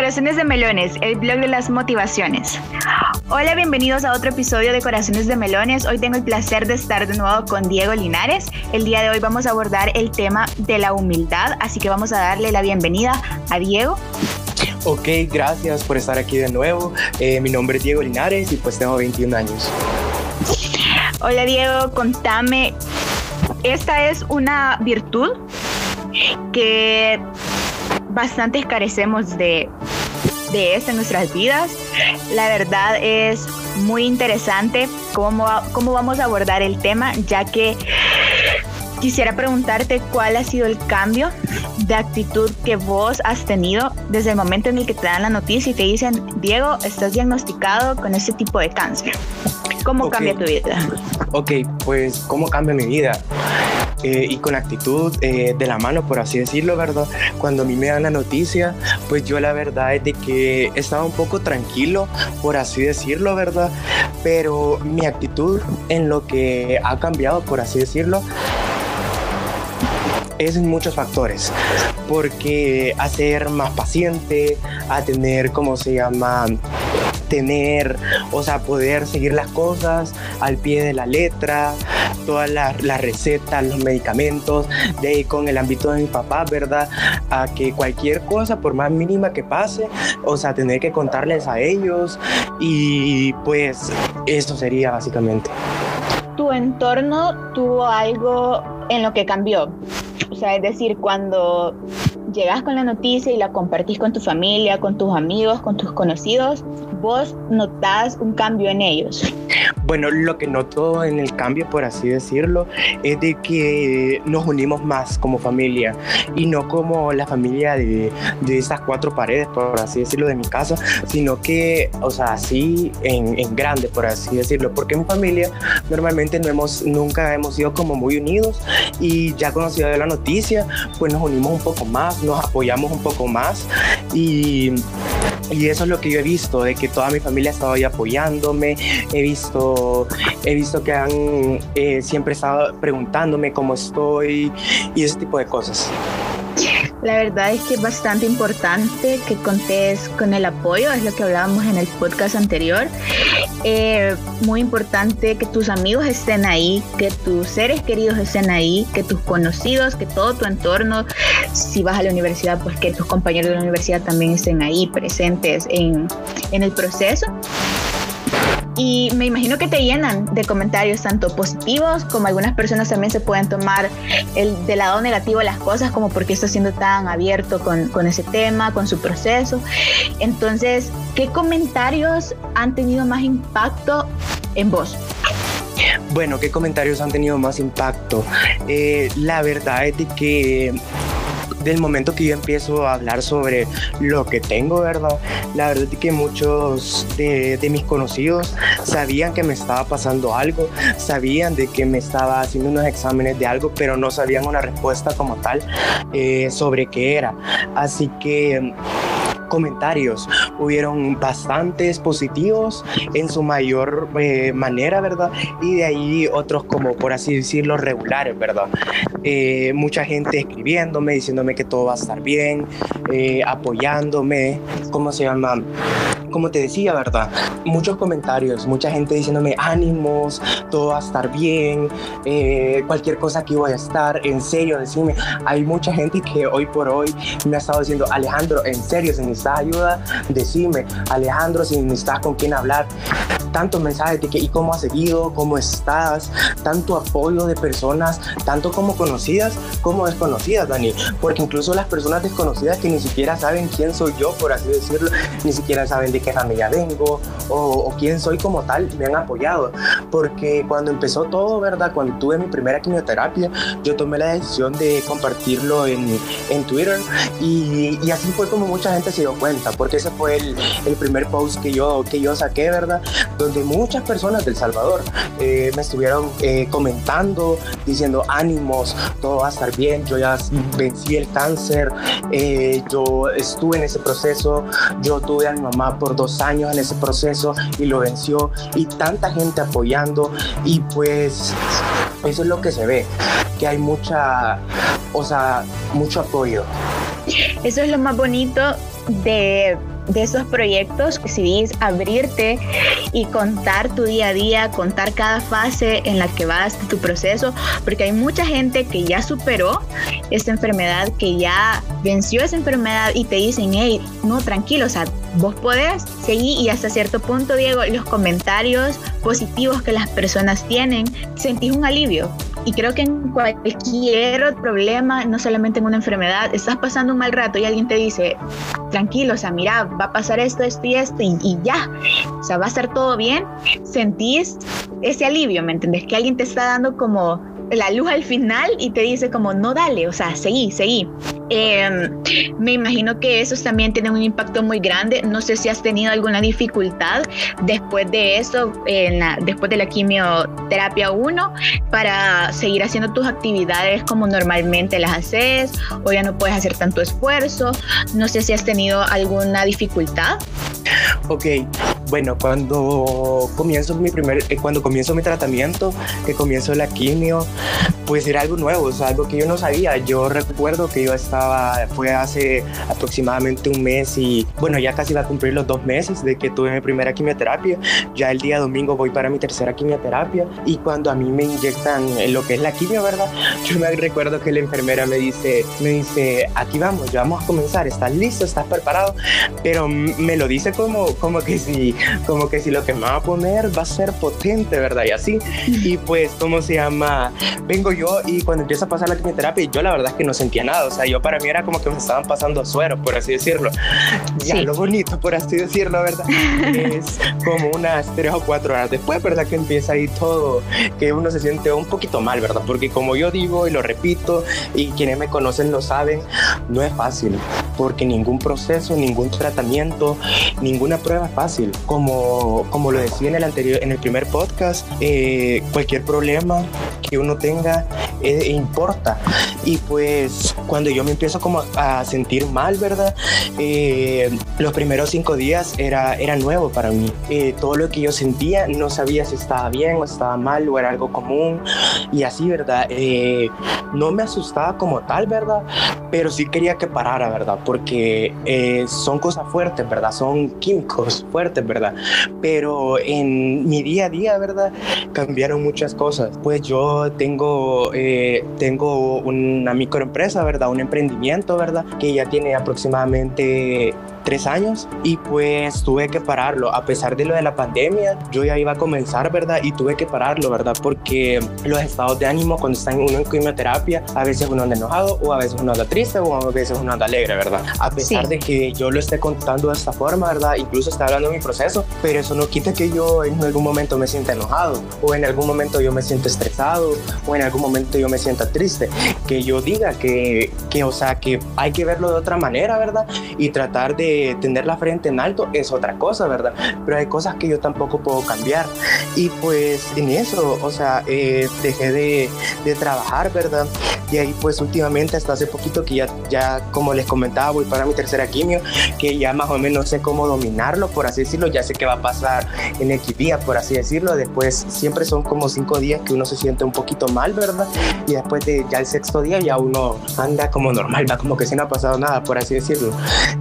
Corazones de Melones, el blog de las motivaciones. Hola, bienvenidos a otro episodio de Corazones de Melones. Hoy tengo el placer de estar de nuevo con Diego Linares. El día de hoy vamos a abordar el tema de la humildad, así que vamos a darle la bienvenida a Diego. Ok, gracias por estar aquí de nuevo. Eh, mi nombre es Diego Linares y pues tengo 21 años. Hola Diego, contame, esta es una virtud que bastantes carecemos de, de esto en nuestras vidas. La verdad es muy interesante cómo, cómo vamos a abordar el tema, ya que quisiera preguntarte cuál ha sido el cambio de actitud que vos has tenido desde el momento en el que te dan la noticia y te dicen, Diego, estás diagnosticado con este tipo de cáncer. ¿Cómo cambia tu vida? Ok, pues ¿cómo cambia mi vida? Eh, y con actitud eh, de la mano, por así decirlo, ¿verdad? Cuando a mí me dan la noticia, pues yo la verdad es de que estaba un poco tranquilo, por así decirlo, ¿verdad? Pero mi actitud en lo que ha cambiado, por así decirlo, es en muchos factores, porque a ser más paciente, a tener, ¿cómo se llama? Tener, o sea, poder seguir las cosas al pie de la letra, todas las, recetas, los medicamentos, de ahí con el ámbito de mi papá, ¿verdad? A que cualquier cosa, por más mínima que pase, o sea, tener que contarles a ellos y pues eso sería básicamente. ¿Tu entorno tuvo algo en lo que cambió? O sea, es decir, cuando llegas con la noticia y la compartís con tu familia, con tus amigos, con tus conocidos, vos notás un cambio en ellos. Bueno, lo que noto en el cambio, por así decirlo, es de que nos unimos más como familia y no como la familia de, de esas cuatro paredes, por así decirlo, de mi casa, sino que, o sea, así en, en grande, por así decirlo, porque en familia normalmente no hemos, nunca hemos sido como muy unidos y ya conocido de la noticia, pues nos unimos un poco más, nos apoyamos un poco más y y eso es lo que yo he visto, de que toda mi familia ha estado ahí apoyándome, he visto, he visto que han eh, siempre estado preguntándome cómo estoy y ese tipo de cosas. La verdad es que es bastante importante que contes con el apoyo, es lo que hablábamos en el podcast anterior. Eh, muy importante que tus amigos estén ahí, que tus seres queridos estén ahí, que tus conocidos, que todo tu entorno, si vas a la universidad, pues que tus compañeros de la universidad también estén ahí presentes en, en el proceso y me imagino que te llenan de comentarios tanto positivos como algunas personas también se pueden tomar el del lado negativo las cosas como porque está siendo tan abierto con, con ese tema, con su proceso. Entonces, ¿qué comentarios han tenido más impacto en vos? Bueno, ¿qué comentarios han tenido más impacto? Eh, la verdad es de que del momento que yo empiezo a hablar sobre lo que tengo, ¿verdad? La verdad es que muchos de, mis conocidos sabían que me estaba pasando algo, sabían de que me estaba haciendo unos exámenes de algo, pero no sabían una respuesta como tal eh, sobre qué era. Así que comentarios. Hubieron bastantes positivos en su mayor eh, manera, ¿verdad? Y de ahí otros como, por así decirlo, regulares, ¿verdad? Eh, mucha gente escribiéndome, diciéndome que todo va a estar bien, eh, apoyándome, ¿cómo se llama? Como te decía, ¿verdad? Muchos comentarios, mucha gente diciéndome ánimos, todo va a estar bien, eh, cualquier cosa que voy a estar, en serio, decime. Hay mucha gente que hoy por hoy me ha estado diciendo, Alejandro, en serio, si necesitas ayuda, decime, Alejandro, si necesitas con quién hablar. Tantos mensajes de que, ¿y cómo has seguido? ¿Cómo estás? Tanto apoyo de personas, tanto como conocidas como desconocidas, Dani. Porque incluso las personas desconocidas que ni siquiera saben quién soy yo, por así decirlo, ni siquiera saben de qué familia vengo o, quién soy como tal, me han apoyado. Porque cuando empezó todo, ¿verdad? Cuando tuve mi primera quimioterapia, yo tomé la decisión de compartirlo en, en Twitter y, y, así fue como mucha gente se dio cuenta, porque ese fue el, el, primer post que yo, que yo saqué, ¿verdad? Donde muchas personas del Salvador eh, me estuvieron eh, comentando, diciendo ánimos, todo va a estar bien, yo ya vencí el cáncer, eh, yo estuve en ese proceso, yo tuve a mi mamá por dos años en ese proceso y lo venció y tanta gente apoyando y pues eso es lo que se ve, que hay mucha, o sea, mucho apoyo. Eso es lo más bonito de de esos proyectos decidís abrirte y contar tu día a día, contar cada fase en la que vas tu proceso, porque hay mucha gente que ya superó esta enfermedad, que ya venció esa enfermedad y te dicen, hey, no, tranquilo, o sea, vos podés seguir y hasta cierto punto, Diego, los comentarios positivos que las personas tienen, sentís un alivio. Y creo que en cualquier problema, no solamente en una enfermedad, estás pasando un mal rato y alguien te dice, tranquilo, o sea, mira, va a pasar esto, esto y esto y, y ya, o sea, va a estar todo bien, sentís ese alivio, ¿me entendés? Que alguien te está dando como la luz al final y te dice como, no dale, o sea, seguí, seguí. Em, me imagino que esos también tienen un impacto muy grande. No sé si has tenido alguna dificultad después de eso, después de la quimioterapia 1, para seguir haciendo tus actividades como normalmente las haces o ya no puedes hacer tanto esfuerzo. No sé si has tenido alguna dificultad. Ok, bueno, cuando comienzo mi primer, eh, cuando comienzo mi tratamiento, que comienzo la quimio, pues era algo nuevo, o sea, algo que yo no sabía. Yo recuerdo que yo estaba, fue hace aproximadamente un mes y bueno, ya casi va a cumplir los dos meses de que tuve mi primera quimioterapia. Ya el día domingo voy para mi tercera quimioterapia y cuando a mí me inyectan lo que es la quimio, ¿verdad? Yo me recuerdo que la enfermera me dice, me dice, aquí vamos, ya vamos a comenzar, ¿estás listo? ¿Estás preparado? Pero me lo dice como, como que si, como que si lo que me va a poner va a ser potente, ¿verdad? Y así. Y pues, ¿cómo se llama? Vengo yo y cuando empieza a pasar la quimioterapia, yo la verdad es que no sentía nada. O sea, yo para mí era como que me estaban pasando suero, por así decirlo. Ya lo bonito, por así decirlo, ¿verdad? es como unas tres o cuatro horas después, ¿verdad? Que empieza ahí todo, que uno se siente un poquito mal, ¿verdad? Porque como yo digo y lo repito, y quienes me conocen lo saben, no es fácil, porque ningún proceso, ningún tratamiento, ninguna prueba es fácil. Como, como lo decía en el anterior, en el primer podcast, eh, cualquier problema que uno tenga eh, importa. Y pues cuando yo me empiezo como a, sentir mal, ¿verdad? Eh, los primeros cinco días era, era nuevo para mí. Eh, todo lo que yo sentía no sabía si estaba bien o estaba mal o era algo común. Y así, ¿verdad? no me asustaba como tal, ¿verdad? Pero sí quería que parara, ¿verdad? Porque son cosas fuertes, ¿verdad? Son químicos fuertes, ¿verdad? Pero en mi día a día, ¿verdad? Cambiaron muchas cosas. Pues yo tengo, eh, tengo una microempresa, ¿verdad? Un emprendimiento, ¿verdad? Que ya tiene aproximadamente tres años y pues tuve que pararlo. A pesar de lo de la pandemia, yo ya iba a comenzar, ¿verdad? Y tuve que pararlo, ¿verdad? Porque los estados de ánimo cuando están uno en quimioterapia, a veces uno anda enojado o a veces uno anda triste o a veces uno anda alegre, ¿verdad? A pesar de que yo lo esté contando de esta forma, ¿verdad? Incluso está hablando de mi proceso, pero eso no quita que yo en algún momento me sienta enojado o en algún momento yo me siento estresado o en algún momento yo me sienta triste. Que yo diga que, que o sea, que hay que verlo de otra manera, ¿verdad? Y tratar de tener la frente en alto es otra cosa, ¿verdad? Pero hay cosas que yo tampoco puedo cambiar. Y pues en eso, o sea, eh, dejé de, de, trabajar, ¿verdad? Y ahí pues últimamente, hasta hace poquito que ya, ya, como les comentaba, voy para mi tercera quimio, que ya más o menos sé cómo dominarlo, por así decirlo, ya sé qué va a pasar en X día, por así decirlo. Después siempre son como cinco días que uno se siente un poquito mal, ¿verdad? Y después de ya el sexto día ya uno anda como normal, va como que si no ha pasado nada, por así decirlo.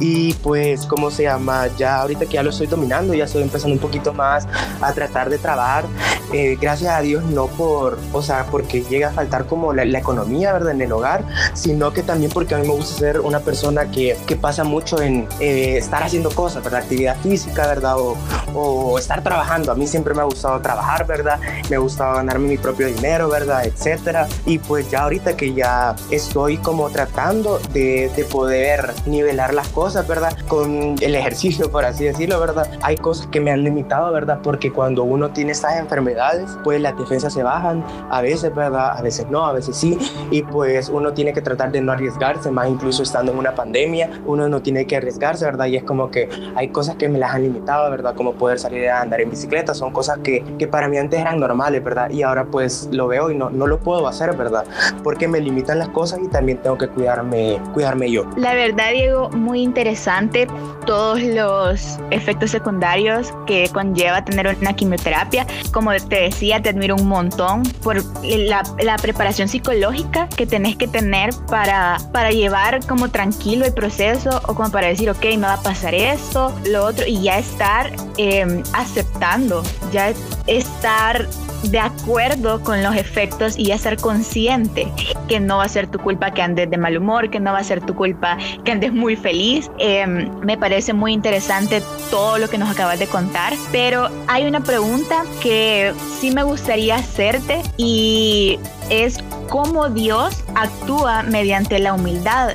Y pues ¿cómo se llama? Ya ahorita que ya lo estoy dominando, ya estoy empezando un poquito más a tratar de trabajar. Eh, gracias a Dios, no por, o sea, porque llega a faltar como la, economía, ¿verdad? En el hogar, sino que también porque a mí me gusta ser una persona que, que pasa mucho en eh, estar haciendo cosas, ¿verdad? Actividad física, ¿verdad? O, o, estar trabajando. A mí siempre me ha gustado trabajar, ¿verdad? Me ha gustado ganarme mi propio dinero, ¿verdad? Etcétera. Y pues ya ahorita que ya estoy como tratando de, de poder nivelar las cosas, ¿verdad? con el ejercicio, por así decirlo, ¿verdad? Hay cosas que me han limitado, ¿verdad? Porque cuando uno tiene estas enfermedades, pues las defensas se bajan, a veces, ¿verdad? A veces no, a veces sí, y pues uno tiene que tratar de no arriesgarse, más incluso estando en una pandemia, uno no tiene que arriesgarse, ¿verdad? Y es como que hay cosas que me las han limitado, ¿verdad? Como poder salir a andar en bicicleta, son cosas que, que para mí antes eran normales, ¿verdad? Y ahora pues lo veo y no, no lo puedo hacer, ¿verdad? Porque me limitan las cosas y también tengo que cuidarme, cuidarme yo. La verdad, Diego, muy interesante todos los efectos secundarios que conlleva tener una quimioterapia, como te decía, te admiro un montón por la, la, preparación psicológica que tenés que tener para, para llevar como tranquilo el proceso o como para decir, ok, me va a pasar esto, lo otro, y ya estar em, aceptando, ya estar de acuerdo con los efectos y ya ser consciente que no va a ser tu culpa que andes de mal humor, que no va a ser tu culpa que andes muy feliz. Em, me parece muy interesante todo lo que nos acabas de contar, pero hay una pregunta que sí me gustaría hacerte y es cómo Dios actúa mediante la humildad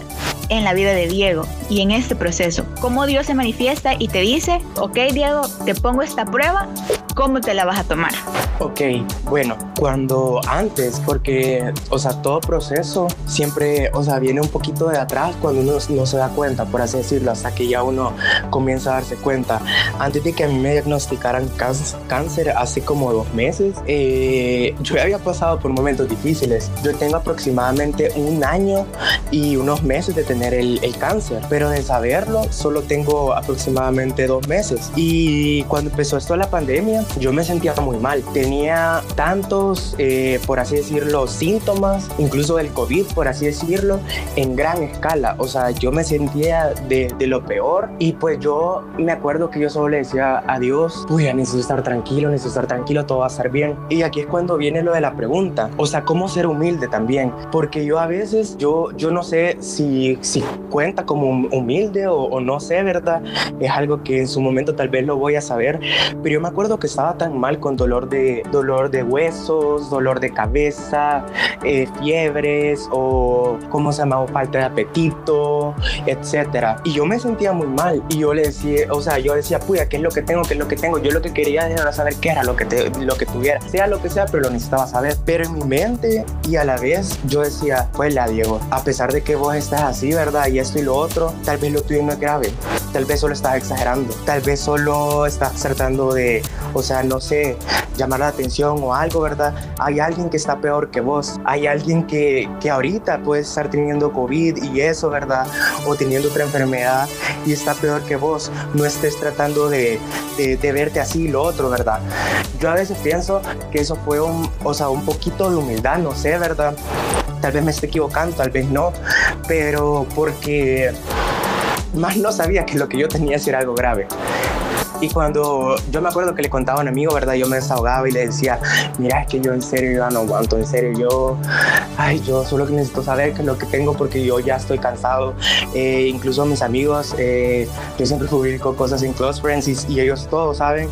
en la vida de Diego y en este proceso. Cómo Dios se manifiesta y te dice, ok Diego, te pongo esta prueba, ¿cómo te la vas a tomar? Ok, bueno, cuando antes, porque, o sea, todo proceso siempre, o sea, viene un poquito de atrás cuando uno no se da cuenta, por así decirlo, hasta que ya uno comienza a darse cuenta. Antes de que a mí me diagnosticaran cáncer hace como dos meses, eh, yo había pasado por momentos difíciles. Yo tengo aproximadamente un año y unos meses de tener el, el cáncer, pero de saberlo solo tengo aproximadamente dos meses. Y cuando empezó esto la pandemia, yo me sentía muy mal. Tenía tantos, eh, por así decirlo, síntomas, incluso del COVID, por así decirlo, en gran escala. O sea, yo me sentía de, de lo peor y pues yo me acuerdo que yo solo le decía a Dios, uy, necesito estar tranquilo, necesito estar tranquilo, todo va a estar bien. Y aquí es cuando viene lo de la pregunta, o sea, cómo ser humilde también, porque yo a veces, yo, yo no sé si, si cuenta como humilde o, o no sé, ¿verdad? Es algo que en su momento tal vez lo voy a saber, pero yo me acuerdo que estaba tan mal con dolor de, dolor de huesos, dolor de cabeza, eh, fiebres o, ¿cómo se llama? Falta de apetito, etcétera. Y yo me sentía muy mal y yo le decía, o sea, yo decía, puya, ¿qué es lo que tengo? ¿Qué es lo que tengo? Yo lo que quería era saber qué era lo que, te, lo que tuviera, sea lo que sea, pero lo necesitaba saber. Pero en mi mente y a la vez yo decía, pues la Diego, a pesar de que vos estás así, ¿verdad? Y esto y lo otro, tal vez lo tuyo no es grave, tal vez solo estás exagerando, tal vez solo estás tratando de, o sea, no sé, llamar la atención o algo, ¿verdad? Hay alguien que está peor que vos, hay alguien que, que ahorita puede estar teniendo COVID y eso, ¿verdad? O teniendo otra enfermedad y está peor que vos, no estés tratando de, de, de verte así y lo otro, ¿verdad? Yo a veces pienso que eso fue un, o sea, un poquito de humildad, no sé, ¿verdad? Tal vez me esté equivocando, tal vez no, pero porque más no sabía que lo que yo tenía era algo grave. Y cuando yo me acuerdo que le contaba a un amigo, ¿verdad? Yo me desahogaba y le decía, mira, es que yo en serio ya no aguanto, en serio, yo, ay, yo solo que necesito saber qué es lo que tengo porque yo ya estoy cansado. Eh, incluso mis amigos, eh, yo siempre publico cosas en Close Friends y, ellos todos saben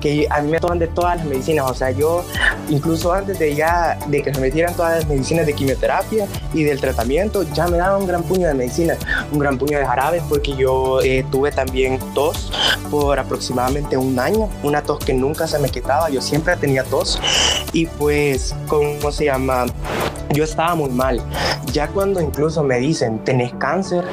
que a mí me toman de todas las medicinas. O sea, yo, incluso antes de ya, de que se metieran todas las medicinas de quimioterapia y del tratamiento, ya me daban un gran puño de medicinas, un gran puño de jarabes porque yo eh, tuve también tos por aproximadamente un año, una tos que nunca se me quitaba, yo siempre tenía tos y pues, ¿cómo se llama? Yo estaba muy mal. Ya cuando incluso me dicen, tenés cáncer,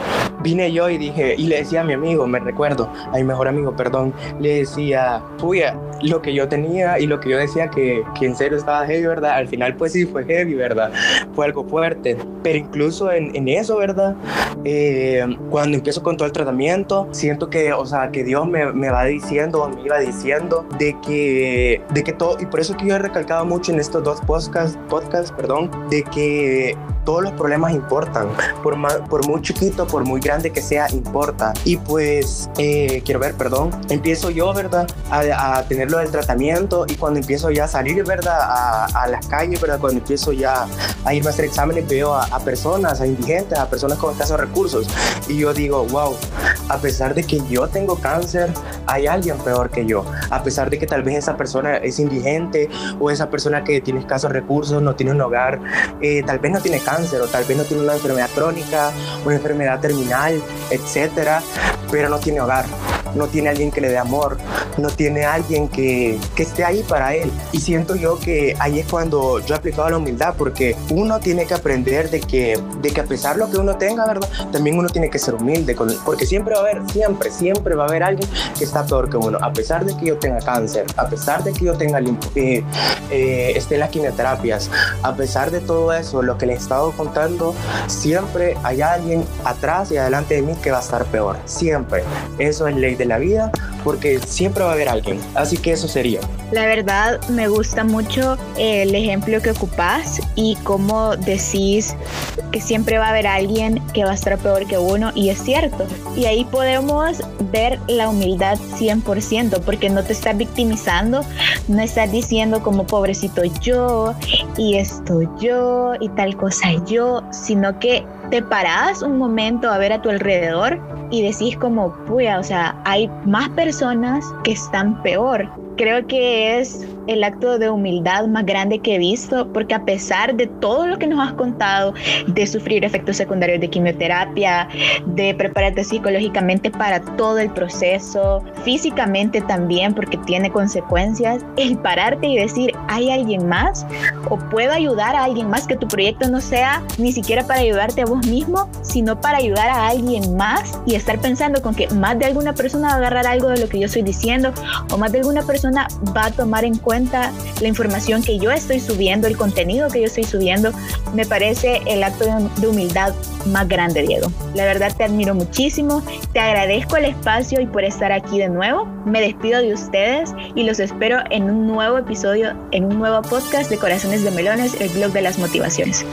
vine yo y dije, y le decía a mi amigo, me recuerdo, a mi mejor amigo, perdón, le decía, puya, lo que yo tenía y lo que yo decía que, que en serio estaba heavy, ¿verdad? Al final pues sí fue heavy, ¿verdad? Fue algo fuerte. Pero incluso en, en eso, ¿verdad? Eh, cuando empiezo con todo el tratamiento, siento que, o sea, que Dios me, me va diciendo, me iba diciendo de que, de que todo, y por eso que yo he recalcado mucho en estos dos podcasts, podcast, perdón, de que todos los problemas importan, por, por muy chiquito, por muy grande que sea, importa. Y pues, eh, quiero ver, perdón, empiezo yo, ¿verdad? A, a tenerlo del tratamiento y cuando empiezo ya a salir, ¿verdad? A, a, las calles, ¿verdad? Cuando empiezo ya a irme a hacer exámenes, veo a personas, a indigentes, a personas con escasos recursos. Y yo digo, wow, a pesar de que yo tengo cáncer, hay alguien peor que yo. A pesar de que tal vez esa persona es indigente o esa persona que tiene escasos recursos, no tiene un hogar, eh, tal vez no tiene cáncer o tal vez no tiene una enfermedad crónica, una enfermedad terminal, etcétera, pero no tiene hogar no tiene alguien que le dé amor, no tiene alguien que, que, esté ahí para él. Y siento yo que ahí es cuando yo he aplicado la humildad, porque uno tiene que aprender de que, de que a pesar de lo que uno tenga, ¿verdad? También uno tiene que ser humilde, con, porque siempre va a haber, siempre, siempre va a haber alguien que está peor que uno. A pesar de que yo tenga cáncer, a pesar de que yo tenga eh, eh, esté las quimioterapias, a pesar de todo eso, lo que les he estado contando, siempre hay alguien atrás y adelante de mí que va a estar peor. Siempre. Eso es ley de la vida porque siempre va a haber alguien. Así que eso sería. La verdad me gusta mucho el ejemplo que ocupas y cómo decís que siempre va a haber alguien que va a estar peor que uno y es cierto. Y ahí podemos ver la humildad 100% porque no te estás victimizando, no estás diciendo como pobrecito yo y esto yo y tal cosa yo, sino que te parás un momento a ver a tu alrededor y decís como, puya, o sea, hay más personas que están peor creo que es el acto de humildad más grande que he visto, porque a pesar de todo lo que nos has contado, de sufrir efectos secundarios de quimioterapia, de prepararte psicológicamente para todo el proceso, físicamente también, porque tiene consecuencias, el pararte y decir, hay alguien más o puedo ayudar a alguien más, que tu proyecto no sea ni siquiera para ayudarte a vos mismo, sino para ayudar a alguien más y estar pensando con que más de alguna persona va a agarrar algo de lo que yo estoy diciendo o más de alguna persona va a tomar en la información que yo estoy subiendo, el contenido que yo estoy subiendo, me parece el acto de humildad más grande, Diego. La verdad te admiro muchísimo, te agradezco el espacio y por estar aquí de nuevo. Me despido de ustedes y los espero en un nuevo episodio, en un nuevo podcast de Corazones de Melones, el blog de las motivaciones.